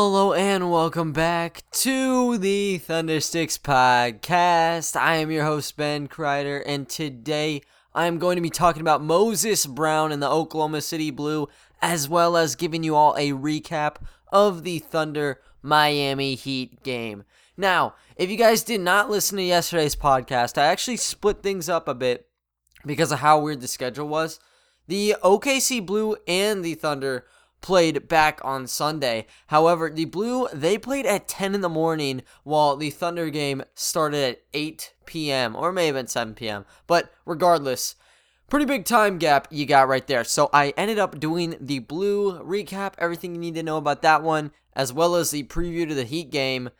Hello and welcome back to the Thundersticks podcast. I am your host Ben Kreider, and today I am going to be talking about Moses Brown and the Oklahoma City Blue, as well as giving you all a recap of the Thunder Miami Heat game. Now, if you guys did not listen to yesterday's podcast, I actually split things up a bit because of how weird the schedule was. The OKC Blue and the Thunder played back on Sunday. However, the Blue they played at 10 in the morning while the Thunder game started at 8 p.m. or may have been 7 p.m. But regardless, pretty big time gap you got right there. So I ended up doing the Blue recap, everything you need to know about that one, as well as the preview to the Heat game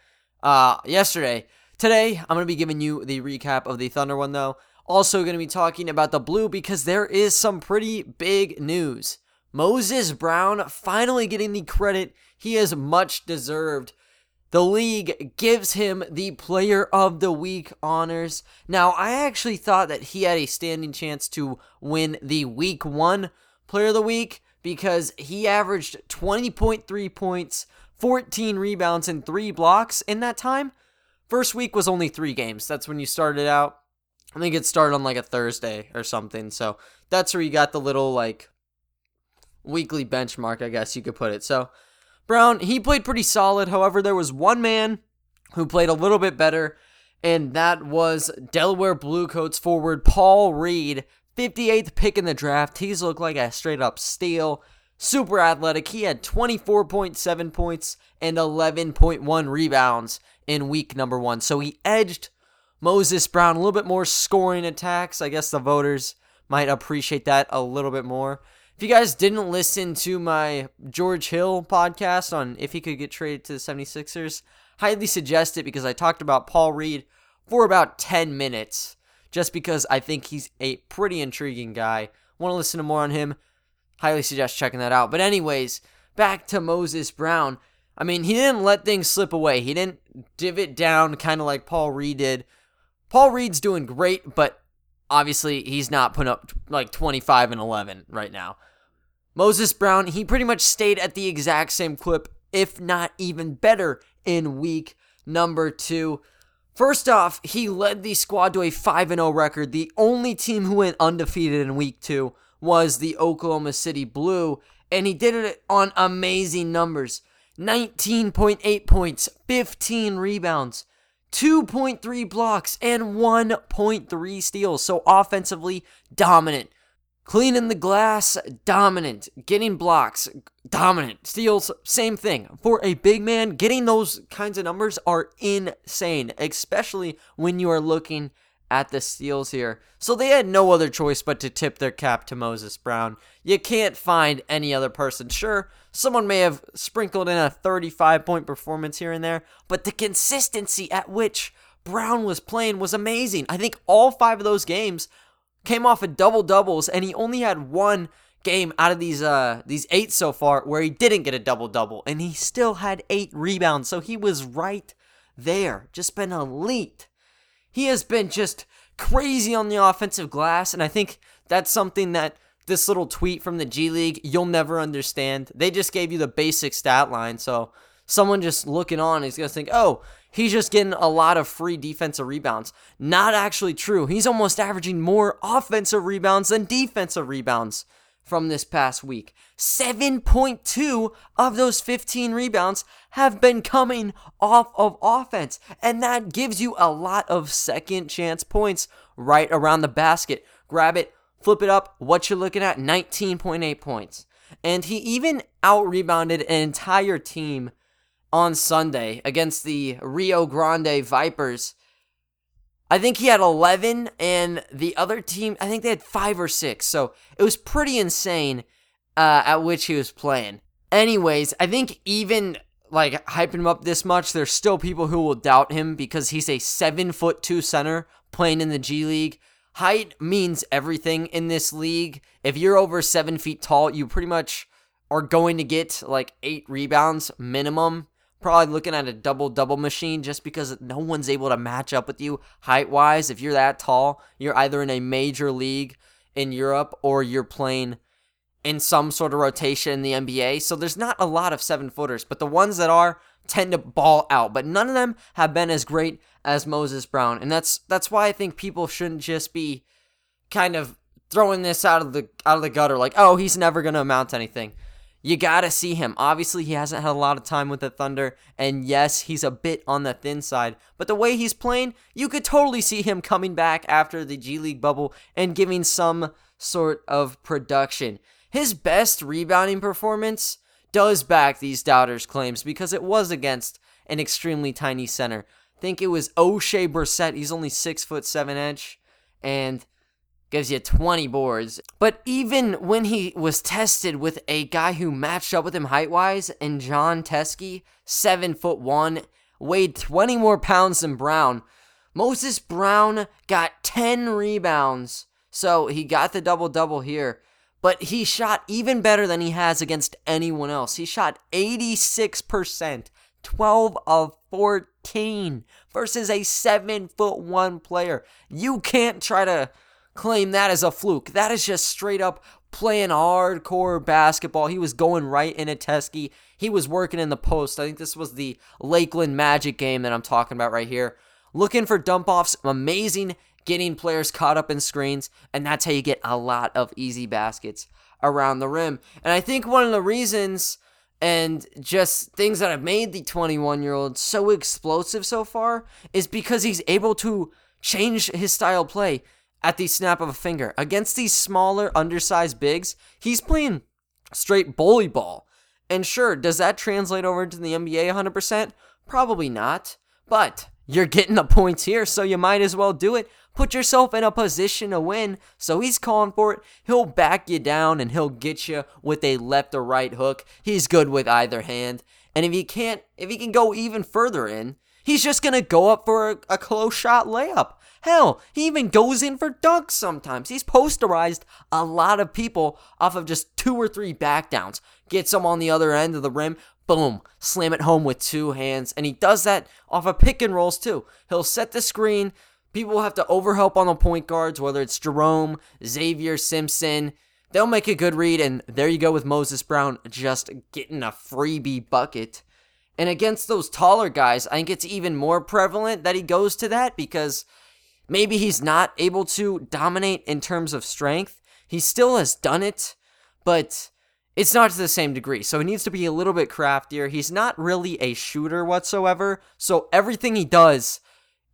uh yesterday. Today, I'm going to be giving you the recap of the Thunder one though. Also going to be talking about the Blue because there is some pretty big news. Moses Brown finally getting the credit he has much deserved. The league gives him the Player of the Week honors. Now, I actually thought that he had a standing chance to win the Week 1 Player of the Week because he averaged 20.3 points, 14 rebounds, and 3 blocks in that time. First week was only 3 games. That's when you started out. I think it started on like a Thursday or something. So that's where you got the little like weekly benchmark, I guess you could put it. So, Brown, he played pretty solid. However, there was one man who played a little bit better, and that was Delaware Bluecoats forward Paul Reed, 58th pick in the draft. He's looked like a straight up steal. Super athletic. He had 24.7 points and 11.1 rebounds in week number one. So he edged Moses Brown a little bit more scoring attacks. I guess the voters might appreciate that a little bit more. If you guys didn't listen to my George Hill podcast on if he could get traded to the 76ers, highly suggest it because I talked about Paul Reed for about 10 minutes just because I think he's a pretty intriguing guy. Want to listen to more on him? Highly suggest checking that out. But, anyways, back to Moses Brown. I mean, he didn't let things slip away. He didn't divot down kind of like Paul Reed did. Paul Reed's doing great, but obviously he's not putting up like 25 and 11 right now. Moses Brown, he pretty much stayed at the exact same clip, if not even better, in week number two. First off, he led the squad to a 5 0 record. The only team who went undefeated in week two was the Oklahoma City Blue, and he did it on amazing numbers 19.8 points, 15 rebounds, 2.3 blocks, and 1.3 steals. So offensively dominant. Cleaning the glass, dominant. Getting blocks, dominant. Steals, same thing. For a big man, getting those kinds of numbers are insane, especially when you are looking at the steals here. So they had no other choice but to tip their cap to Moses Brown. You can't find any other person. Sure, someone may have sprinkled in a 35 point performance here and there, but the consistency at which Brown was playing was amazing. I think all five of those games came off of double doubles, and he only had one game out of these uh these eight so far where he didn't get a double double, and he still had eight rebounds. So he was right there, just been elite. He has been just crazy on the offensive glass, and I think that's something that this little tweet from the G League you'll never understand. They just gave you the basic stat line, so someone just looking on is gonna think, oh, he's just getting a lot of free defensive rebounds. Not actually true. He's almost averaging more offensive rebounds than defensive rebounds from this past week. 7.2 of those 15 rebounds have been coming off of offense, and that gives you a lot of second chance points right around the basket. Grab it, flip it up. What you're looking at 19.8 points. And he even out rebounded an entire team on Sunday against the Rio Grande Vipers. I think he had 11, and the other team, I think they had five or six. So it was pretty insane uh, at which he was playing. Anyways, I think even like hyping him up this much, there's still people who will doubt him because he's a seven foot two center playing in the G League. Height means everything in this league. If you're over seven feet tall, you pretty much are going to get like eight rebounds minimum probably looking at a double double machine just because no one's able to match up with you height wise. If you're that tall, you're either in a major league in Europe or you're playing in some sort of rotation in the NBA. So there's not a lot of seven footers, but the ones that are tend to ball out. But none of them have been as great as Moses Brown, and that's that's why I think people shouldn't just be kind of throwing this out of the out of the gutter like, oh, he's never going to amount to anything. You got to see him. Obviously, he hasn't had a lot of time with the Thunder, and yes, he's a bit on the thin side, but the way he's playing, you could totally see him coming back after the G League bubble and giving some sort of production. His best rebounding performance does back these doubters' claims because it was against an extremely tiny center. I think it was Oshae Brissett. He's only six foot seven inch, and gives you 20 boards. But even when he was tested with a guy who matched up with him height wise, and Jon Teske, seven foot one, weighed 20 more pounds than Brown, Moses Brown got 10 rebounds. So he got the double double here. But he shot even better than he has against anyone else. He shot 86%, 12 of 14 versus a 7 foot 1 player. You can't try to claim that as a fluke. That is just straight up playing hardcore basketball. He was going right in a Teske. He was working in the post. I think this was the Lakeland Magic game that I'm talking about right here. Looking for dump offs, amazing getting players caught up in screens, and that's how you get a lot of easy baskets around the rim. And I think one of the reasons and just things that have made the 21 year old so explosive so far is because he's able to change his style play at the snap of a finger. Against these smaller, undersized bigs, he's playing straight bully ball. And sure, does that translate over to the NBA 100%? Probably not. But you're getting the points here, so you might as well do it. Put yourself in a position to win. So he's calling for it. He'll back you down and he'll get you with a left or right hook. He's good with either hand. And if he can't, if he can go even further in, he's just going to go up for a, a close shot layup. Hell, he even goes in for dunks sometimes. He's posterized a lot of people off of just two or three backdowns. Gets them on the other end of the rim, boom, slam it home with two hands. And he does that off of pick and rolls too. He'll set the screen. People will have to overhelp on the point guards, whether it's Jerome, Xavier Simpson. They'll make a good read, and there you go with Moses Brown just getting a freebie bucket. And against those taller guys, I think it's even more prevalent that he goes to that because Maybe he's not able to dominate in terms of strength. He still has done it, but it's not to the same degree. So he needs to be a little bit craftier. He's not really a shooter whatsoever. So everything he does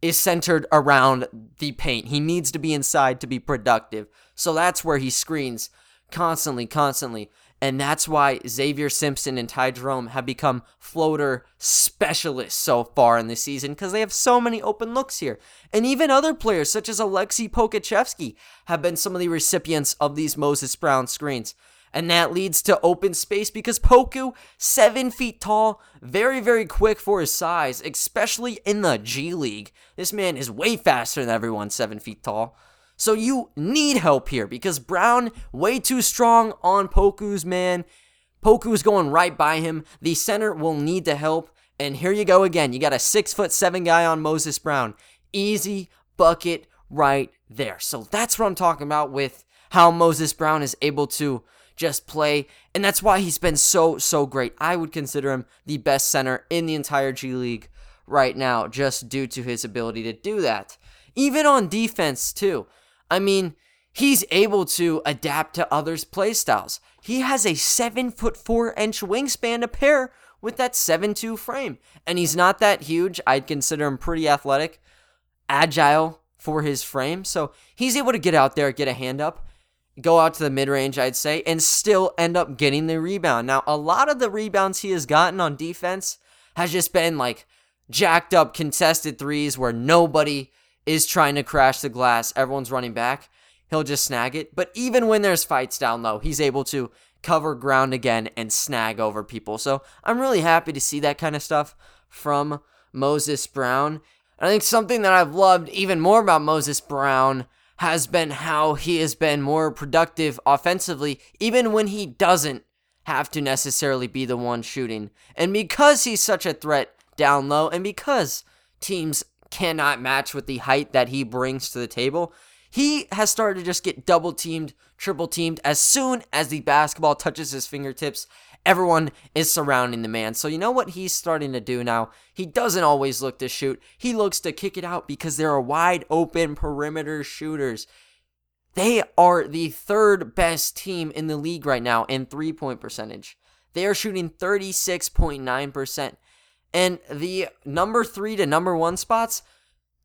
is centered around the paint. He needs to be inside to be productive. So that's where he screens constantly, constantly. And that's why Xavier Simpson and Ty Jerome have become floater specialists so far in the season because they have so many open looks here. And even other players such as Aleksej Pokusevski have been some of the recipients of these Moses Brown screens. And that leads to open space because Poku, seven feet tall, very, very quick for his size, especially in the G League. This man is way faster than everyone seven feet tall. So you need help here because Brown way too strong on Poku's man. Poku's going right by him. The center will need to help. And here you go again. You got a six foot seven guy on Moses Brown. Easy bucket right there. So that's what I'm talking about with how Moses Brown is able to just play. And that's why he's been so, so great. I would consider him the best center in the entire G League right now, just due to his ability to do that. Even on defense, too. I mean, he's able to adapt to others' playstyles. He has a seven foot four inch wingspan to pair with that seven two frame, and he's not that huge. I'd consider him pretty athletic, agile for his frame, so he's able to get out there, get a hand up, go out to the mid range, I'd say, and still end up getting the rebound. Now, a lot of the rebounds he has gotten on defense has just been like jacked up contested threes where nobody is trying to crash the glass, everyone's running back, he'll just snag it. But even when there's fights down low, he's able to cover ground again and snag over people. So I'm really happy to see that kind of stuff from Moses Brown. And I think something that I've loved even more about Moses Brown has been how he has been more productive offensively, even when he doesn't have to necessarily be the one shooting. And because he's such a threat down low, and because teams cannot match with the height that he brings to the table. he has started to just get double teamed, triple teamed. As soon as the basketball touches his fingertips, everyone is surrounding the man. So you know what he's starting to do now? He doesn't always look to shoot. He looks to kick it out because there are wide open perimeter shooters. They are the third best team in the league right now in three point percentage. They are shooting 36.9%. And the number three to number one spots,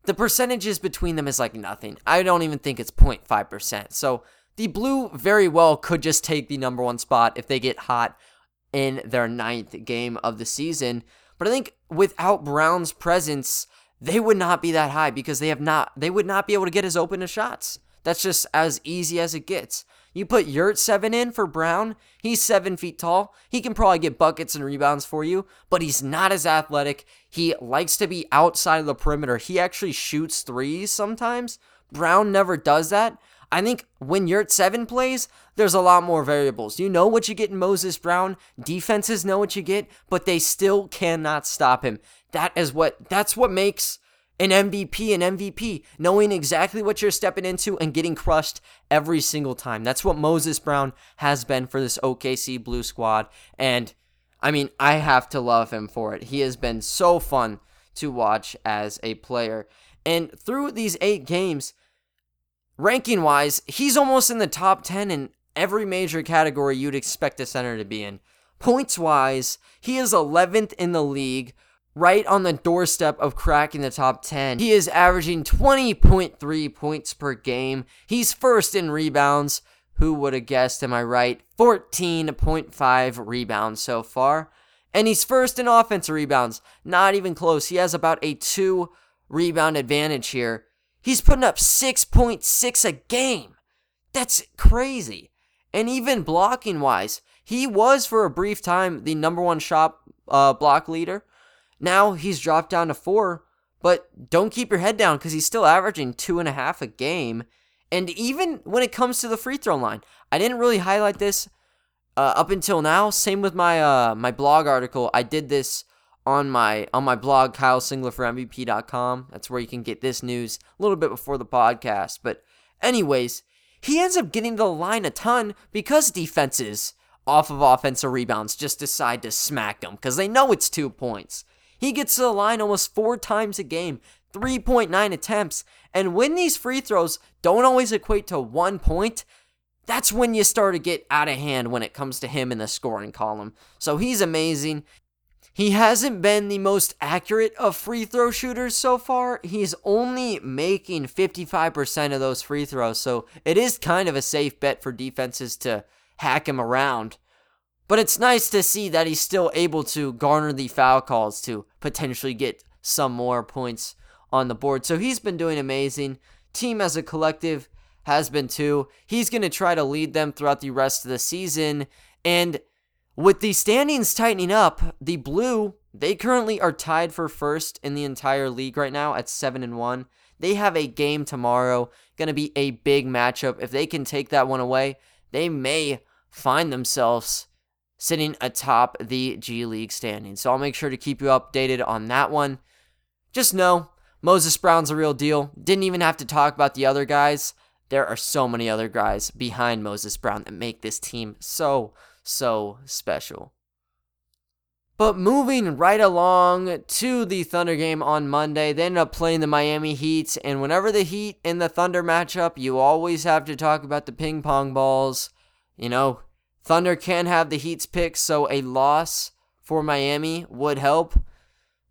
the percentages between them is like nothing. I don't even think it's 0.5%. So the Blue very well could just take the number one spot if they get hot in their ninth game of the season. But I think without Brown's presence, they would not be that high because they have not they would not be able to get as open as shots. That's just as easy as it gets. You put Yurtseven in for Brown, he's seven feet tall. He can probably get buckets and rebounds for you, but he's not as athletic. He likes to be outside of the perimeter. He actually shoots threes sometimes. Brown never does that. I think when Yurtseven plays, there's a lot more variables. You know what you get in Moses Brown. Defenses know what you get, but they still cannot stop him. That is what that's what makes an MVP an MVP, knowing exactly what you're stepping into and getting crushed every single time. That's what Moses Brown has been for this OKC Blue squad. And I mean, I have to love him for it. He has been so fun to watch as a player. And through these eight games, ranking wise, he's almost in the top 10 in every major category you'd expect a center to be in. Points wise, he is 11th in the league right on the doorstep of cracking the top 10. He is averaging 20.3 points per game. He's first in rebounds. Who would have guessed? Am I right? 14.5 rebounds so far. And he's first in offensive rebounds. Not even close. He has about a two rebound advantage here. He's putting up 6.6 a game. That's crazy. And even blocking wise, he was for a brief time the number one shot uh, block leader. Now he's dropped down to four, but don't keep your head down because he's still averaging two and a half a game. And even when it comes to the free throw line, I didn't really highlight this uh, up until now. Same with my uh, my blog article. I did this on my on my blog, KyleSingler That's where you can get this news a little bit before the podcast. But anyways, he ends up getting the line a ton because defenses off of offensive rebounds just decide to smack him because they know it's two points. He gets to the line almost four times a game, 3.9 attempts. And when these free throws don't always equate to one point, that's when you start to get out of hand when it comes to him in the scoring column. So he's amazing. He hasn't been the most accurate of free throw shooters so far. He's only making 55% of those free throws. So it is kind of a safe bet for defenses to hack him around. But it's nice to see that he's still able to garner the foul calls to potentially get some more points on the board. So he's been doing amazing. Team as a collective has been too. He's going to try to lead them throughout the rest of the season. And with the standings tightening up, the Blue, they currently are tied for first in the entire league right now at 7 and 1. They have a game tomorrow, going to be a big matchup. If they can take that one away, they may find themselves sitting atop the G League standings. So I'll make sure to keep you updated on that one. Just know Moses Brown's a real deal. Didn't even have to talk about the other guys. There are so many other guys behind Moses Brown that make this team so, so special. But moving right along to the Thunder game on Monday, they ended up playing the Miami Heat. And whenever the Heat and the Thunder match up, you always have to talk about the ping pong balls. You know, Thunder can have the Heat's pick, so a loss for Miami would help.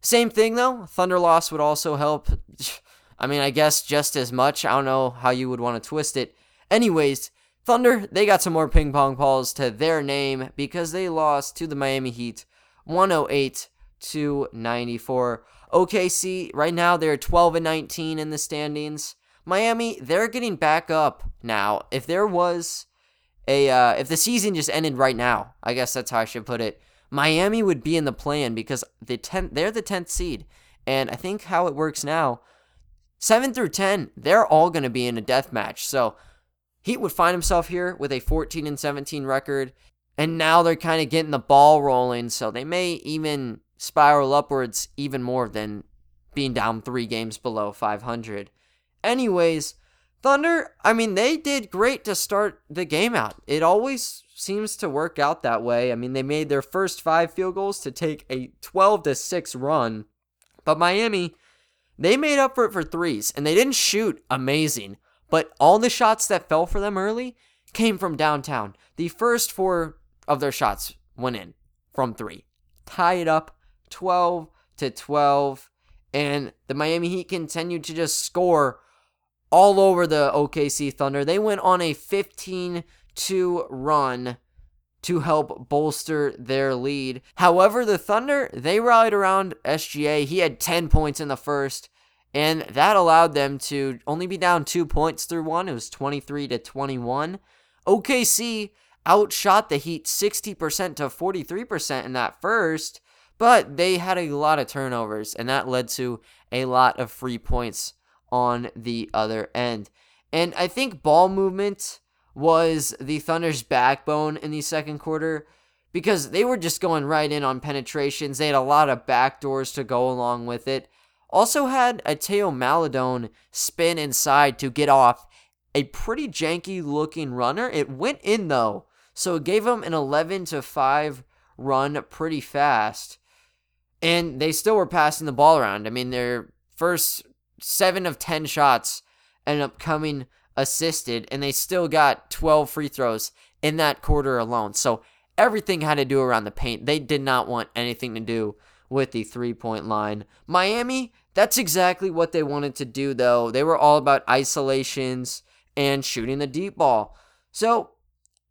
Same thing though, Thunder loss would also help. I mean, I guess just as much. I don't know how you would want to twist it. Anyways, Thunder, they got some more ping pong balls to their name because they lost to the Miami Heat 108 to 94. OKC, right now they're 12 and 19 in the standings. Miami, they're getting back up now. If there was a uh, if the season just ended right now, I guess that's how I should put it. Miami would be in the plan because the 10 they're the 10th seed. And I think how it works now, 7 through 10, they're all going to be in a death match. So Heat would find himself here with a 14 and 17 record. And now they're kind of getting the ball rolling. So they may even spiral upwards even more than being down three games below 500. Anyways, Thunder, I mean, they did great to start the game out. It always seems to work out that way. I mean, they made their first five field goals to take a 12 to 6 run. But Miami, they made up for it for threes, and they didn't shoot amazing. But all the shots that fell for them early came from downtown. The first four of their shots went in from three. Tie it up 12 to 12. And the Miami Heat continued to just score all over the OKC Thunder. They went on a 15 2 run to help bolster their lead. However, the Thunder, they rallied around SGA. He had 10 points in the first, and that allowed them to only be down 2 points through one. It was 23 to 21. OKC outshot the Heat 60% to 43% in that first, but they had a lot of turnovers, and that led to a lot of free points on the other end. And I think ball movement was the Thunder's backbone in the second quarter because they were just going right in on penetrations. They had a lot of backdoors to go along with it. Also had a Theo Maledon spin inside to get off a pretty janky looking runner. It went in though, so it gave them an 11 to 5 run pretty fast. And they still were passing the ball around. I mean, their first 7 of 10 shots ended up coming assisted, and they still got 12 free throws in that quarter alone. So everything had to do around the paint. They did not want anything to do with the three point line. Miami, that's exactly what they wanted to do, though. They were all about isolations and shooting the deep ball. So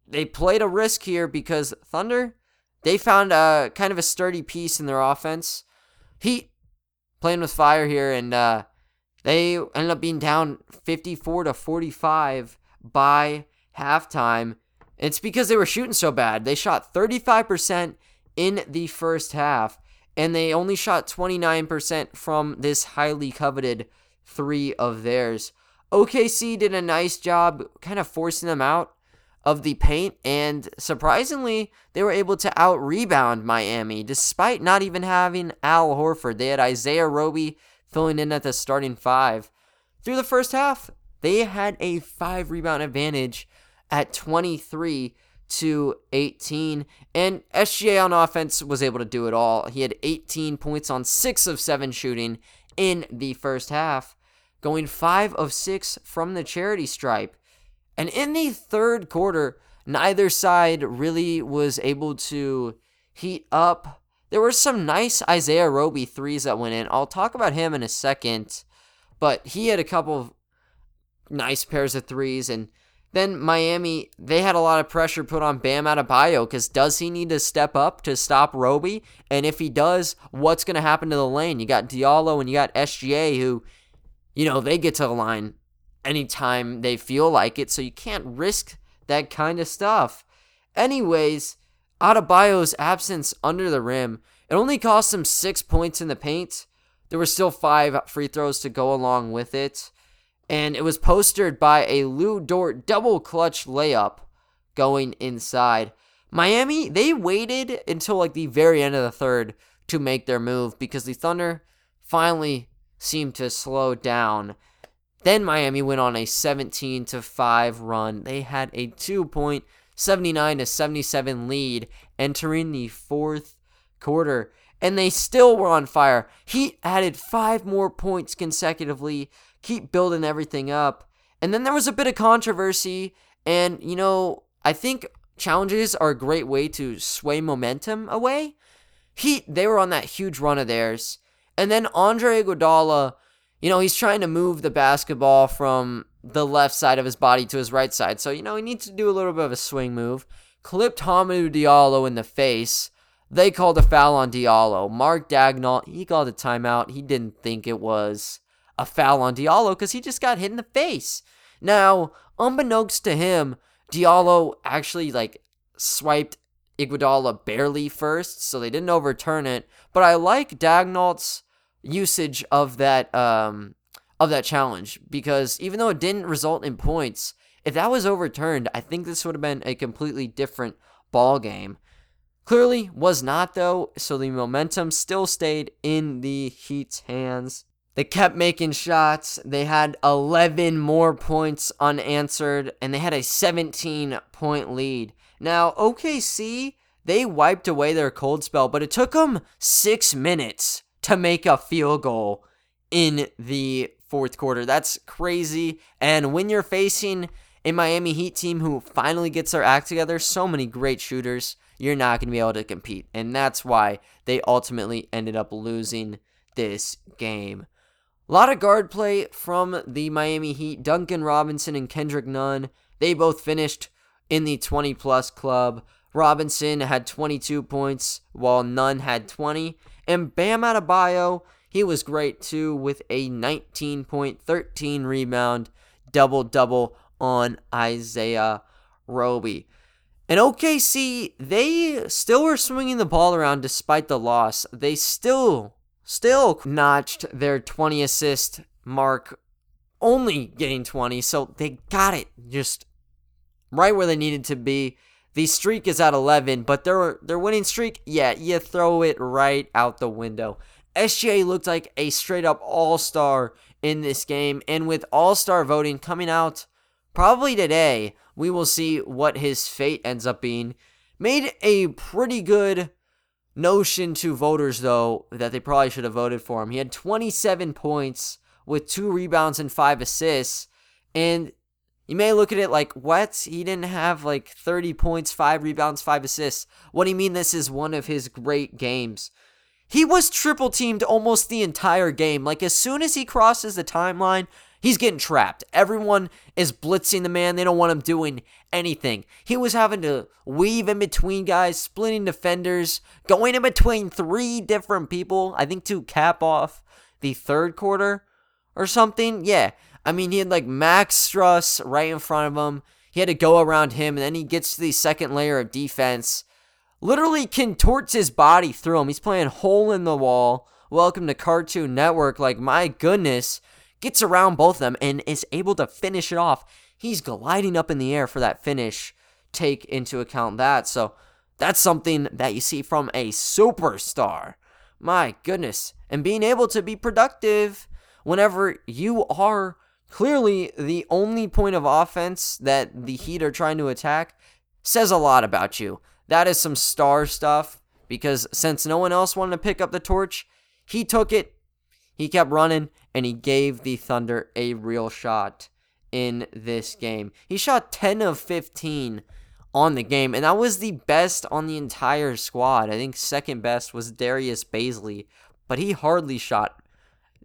they played a risk here because Thunder, they found a kind of a sturdy piece in their offense. Heat playing with fire here, and uh, they ended up being down 54 to 45 by halftime. It's because they were shooting so bad. They shot 35% in the first half, and they only shot 29% from this highly coveted three of theirs. OKC did a nice job kind of forcing them out of the paint, and surprisingly, they were able to out rebound Miami despite not even having Al Horford. They had Isaiah Roby filling in at the starting five. Through the first half, they had a five rebound advantage at 23 to 18. And SGA on offense was able to do it all. He had 18 points on six of seven shooting in the first half, going five of six from the charity stripe. And in the third quarter, neither side really was able to heat up there were some nice Isaiah Roby threes that went in. I'll talk about him in a second, but he had a couple of nice pairs of threes. And then Miami, they had a lot of pressure put on Bam Adebayo because does he need to step up to stop Roby? And if he does, what's going to happen to the lane? You got Diallo and you got SGA who, you know, they get to the line anytime they feel like it. So you can't risk that kind of stuff. Anyways, Adebayo's absence under the rim, it only cost him six points in the paint. There were still five free throws to go along with it. And it was postered by a Lu Dort double clutch layup going inside. Miami, they waited until like the very end of the third to make their move because the Thunder finally seemed to slow down. Then Miami went on a 17 to 5 run. They had a 2-point 79 to 77 lead entering the fourth quarter. And they still were on fire. Heat added five more points consecutively, keep building everything up. And then there was a bit of controversy. And, you know, I think challenges are a great way to sway momentum away. Heat, they were on that huge run of theirs. And then Andre Iguodala, you know, he's trying to move the basketball from the left side of his body to his right side. So, you know, he needs to do a little bit of a swing move. Clipped Hamidou Diallo in the face. They called a foul on Diallo. Mark Daigneault, he called a timeout. He didn't think it was a foul on Diallo because he just got hit in the face. Now, unbeknownst to him, Diallo actually like swiped Iguodala barely first, so they didn't overturn it. But I like Daigneault's usage of that um, of that challenge because even though it didn't result in points, if that was overturned, I think this would have been a completely different ball game. Clearly was not though, so the momentum still stayed in the Heat's hands. They kept making shots. They had 11 more points unanswered, and they had a 17 point lead. Now, OKC, they wiped away their cold spell, but it took them six minutes to make a field goal in the fourth quarter. That's crazy. And when you're facing a Miami Heat team who finally gets their act together, so many great shooters, you're not going to be able to compete. And that's why they ultimately ended up losing this game. A lot of guard play from the Miami Heat. Duncan Robinson and Kendrick Nunn, they both finished in the 20 plus club. Robinson had 22 points while Nunn had 20. And Bam Adebayo, he was great too with a 19 point, 13 rebound, double double on Isaiah Roby. And OKC, they still were swinging the ball around despite the loss. They still still notched their 20 assist mark, only getting 20. So they got it just right where they needed to be. The streak is at 11, but their their winning streak, yeah, you throw it right out the window. SGA looked like a straight up all star in this game, and with all star voting coming out probably today, we will see what his fate ends up being. Made a pretty good notion to voters, though, that they probably should have voted for him. He had 27 points with two rebounds and five assists. And you may look at it like, what? He didn't have like 30 points, five rebounds, five assists. What do you mean this is one of his great games? He was triple teamed almost the entire game. Like, as soon as he crosses the timeline, He's getting trapped. Everyone is blitzing the man. They don't want him doing anything. He was having to weave in between guys, splitting defenders, going in between three different people, I think to cap off the third quarter or something. Yeah. I mean, he had like Max Strus right in front of him. He had to go around him, and then he gets to the second layer of defense. Literally contorts his body through him. He's playing hole in the wall. Welcome to Cartoon Network. Like, my goodness gets around both of them and is able to finish it off. He's gliding up in the air for that finish. Take into account that. So that's something that you see from a superstar. My goodness. And being able to be productive whenever you are clearly the only point of offense that the Heat are trying to attack says a lot about you. That is some star stuff because since no one else wanted to pick up the torch, he took it he kept running and he gave the Thunder a real shot in this game. He shot 10 of 15 on the game, and that was the best on the entire squad. I think second best was Darius Bazley, but he hardly shot,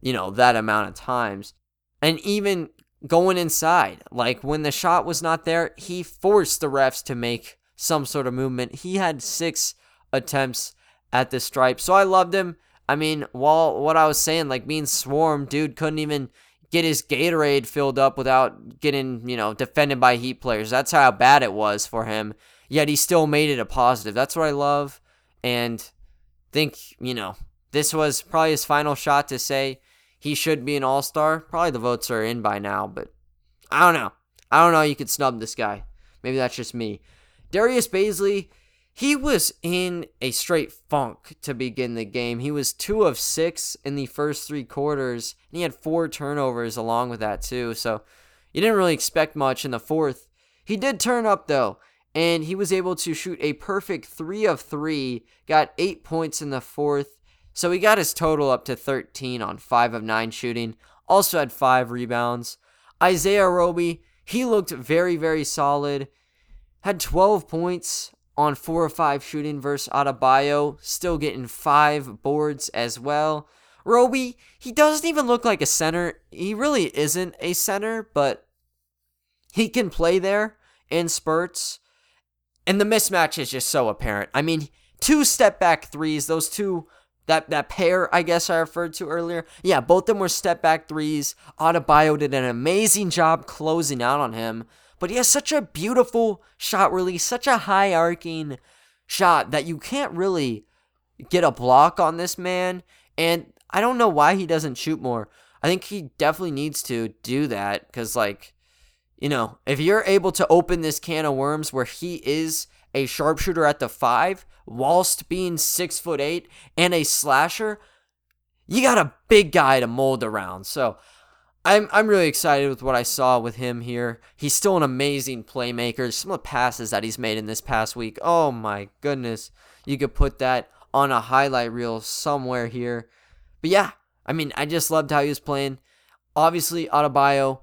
you know, that amount of times. And even going inside, like when the shot was not there, he forced the refs to make some sort of movement. He had six attempts at the stripe, so I loved him. I mean, while what I was saying, like being swarmed, dude couldn't even get his Gatorade filled up without getting, you know, defended by Heat players. That's how bad it was for him. Yet he still made it a positive. That's what I love. And think, you know, this was probably his final shot to say he should be an all star. Probably the votes are in by now, but I don't know. I don't know. You could snub this guy. Maybe that's just me. Darius Bazley he was in a straight funk to begin the game. He was two of six in the first three quarters, and he had four turnovers along with that, too. So you didn't really expect much in the fourth. He did turn up, though, and he was able to shoot a perfect three of three, got eight points in the fourth. So he got his total up to 13 on five of nine shooting, also had five rebounds. Isaiah Roby, he looked very, very solid, had 12 points on four or five shooting versus Adebayo, still getting five boards as well. Roby, he doesn't even look like a center. He really isn't a center, but he can play there in spurts. And the mismatch is just so apparent. I mean, two step back threes, those two that that pair I guess I referred to earlier. Yeah, both of them were step back threes. Adebayo did an amazing job closing out on him. But he has such a beautiful shot release, such a high arcing shot that you can't really get a block on this man. And I don't know why he doesn't shoot more. I think he definitely needs to do that because, like, you know, if you're able to open this can of worms where he is a sharpshooter at the five, whilst being six foot eight and a slasher, you got a big guy to mold around. So I'm I'm really excited with what I saw with him here. He's still an amazing playmaker. Some of the passes that he's made in this past week. Oh my goodness. You could put that on a highlight reel somewhere here. But yeah, I mean, I just loved how he was playing. Obviously, Adebayo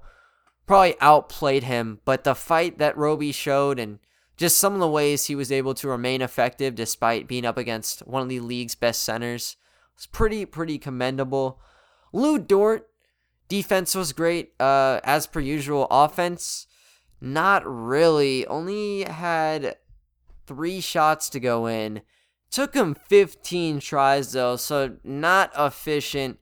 probably outplayed him, but the fight that Roby showed and just some of the ways he was able to remain effective despite being up against one of the league's best centers was pretty, pretty commendable. Lu Dort, defense was great. Uh, as per usual, offense, not really. Only had three shots to go in. Took him 15 tries though, so not efficient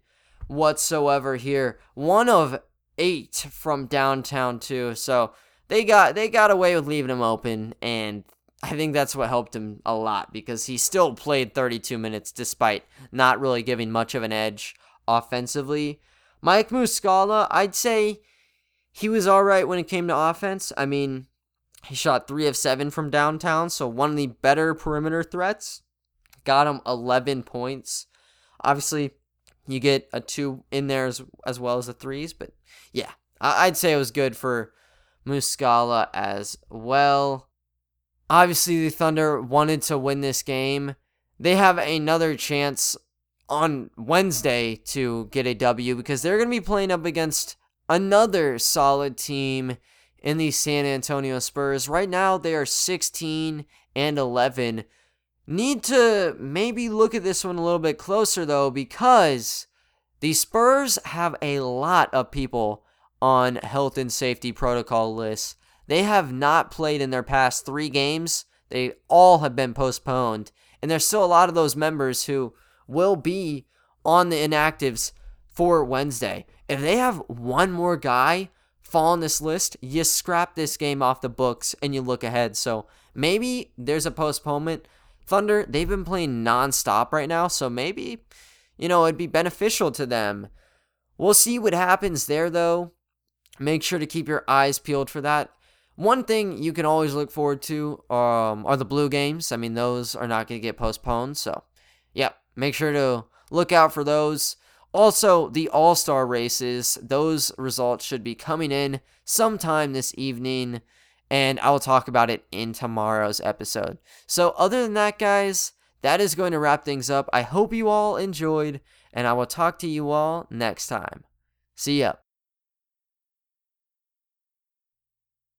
whatsoever here. One of eight from downtown too. So they got they got away with leaving him open, and I think that's what helped him a lot because he still played 32 minutes despite not really giving much of an edge offensively. Mike Muscala, I'd say he was all right when it came to offense. I mean, he shot three of seven from downtown, so one of the better perimeter threats. Got him 11 points. Obviously, you get a two in there as, as well as the threes. But yeah, I'd say it was good for Muscala as well. Obviously, the Thunder wanted to win this game. They have another chance on Wednesday to get a W because they're going to be playing up against another solid team in the San Antonio Spurs. Right now, they are 16 and 11 Need to maybe look at this one a little bit closer though, because the Spurs have a lot of people on health and safety protocol lists. They have not played in their past three games. They all have been postponed. And there's still a lot of those members who will be on the inactives for Wednesday. If they have one more guy fall on this list, you scrap this game off the books and you look ahead. So maybe there's a postponement. Thunder, they've been playing nonstop right now, so maybe, you know, it'd be beneficial to them. We'll see what happens there, though. Make sure to keep your eyes peeled for that. One thing you can always look forward to um, are the blue games. I mean, those are not going to get postponed. So, yeah, make sure to look out for those. Also, the All Star races, those results should be coming in sometime this evening and I will talk about it in tomorrow's episode. So, other than that, guys, that is going to wrap things up. I hope you all enjoyed, and I will talk to you all next time. See ya.